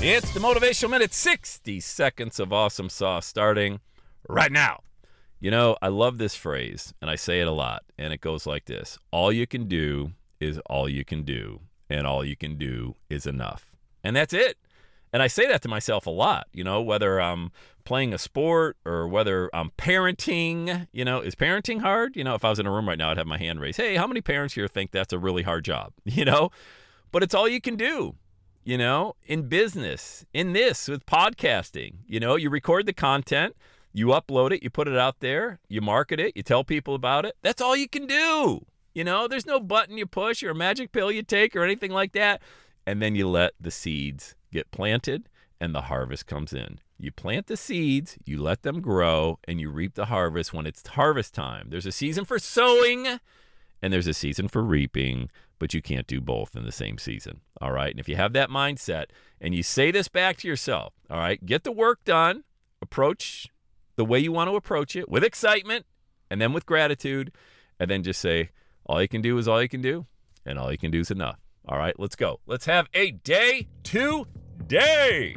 It's the Motivational Minute 60 seconds of awesome sauce starting right now. You know, I love this phrase and I say it a lot, and it goes like this All you can do is all you can do, and all you can do is enough. And that's it. And I say that to myself a lot, you know, whether I'm playing a sport or whether I'm parenting, you know, is parenting hard? You know, if I was in a room right now, I'd have my hand raised. Hey, how many parents here think that's a really hard job? You know, but it's all you can do you know, in business, in this with podcasting. You know, you record the content, you upload it, you put it out there, you market it, you tell people about it. That's all you can do. You know, there's no button you push or a magic pill you take or anything like that. And then you let the seeds get planted and the harvest comes in. You plant the seeds, you let them grow, and you reap the harvest when it's harvest time. There's a season for sowing and there's a season for reaping but you can't do both in the same season. All right. And if you have that mindset and you say this back to yourself, all right, get the work done, approach the way you want to approach it with excitement and then with gratitude, and then just say, all you can do is all you can do, and all you can do is enough. All right, let's go. Let's have a day today.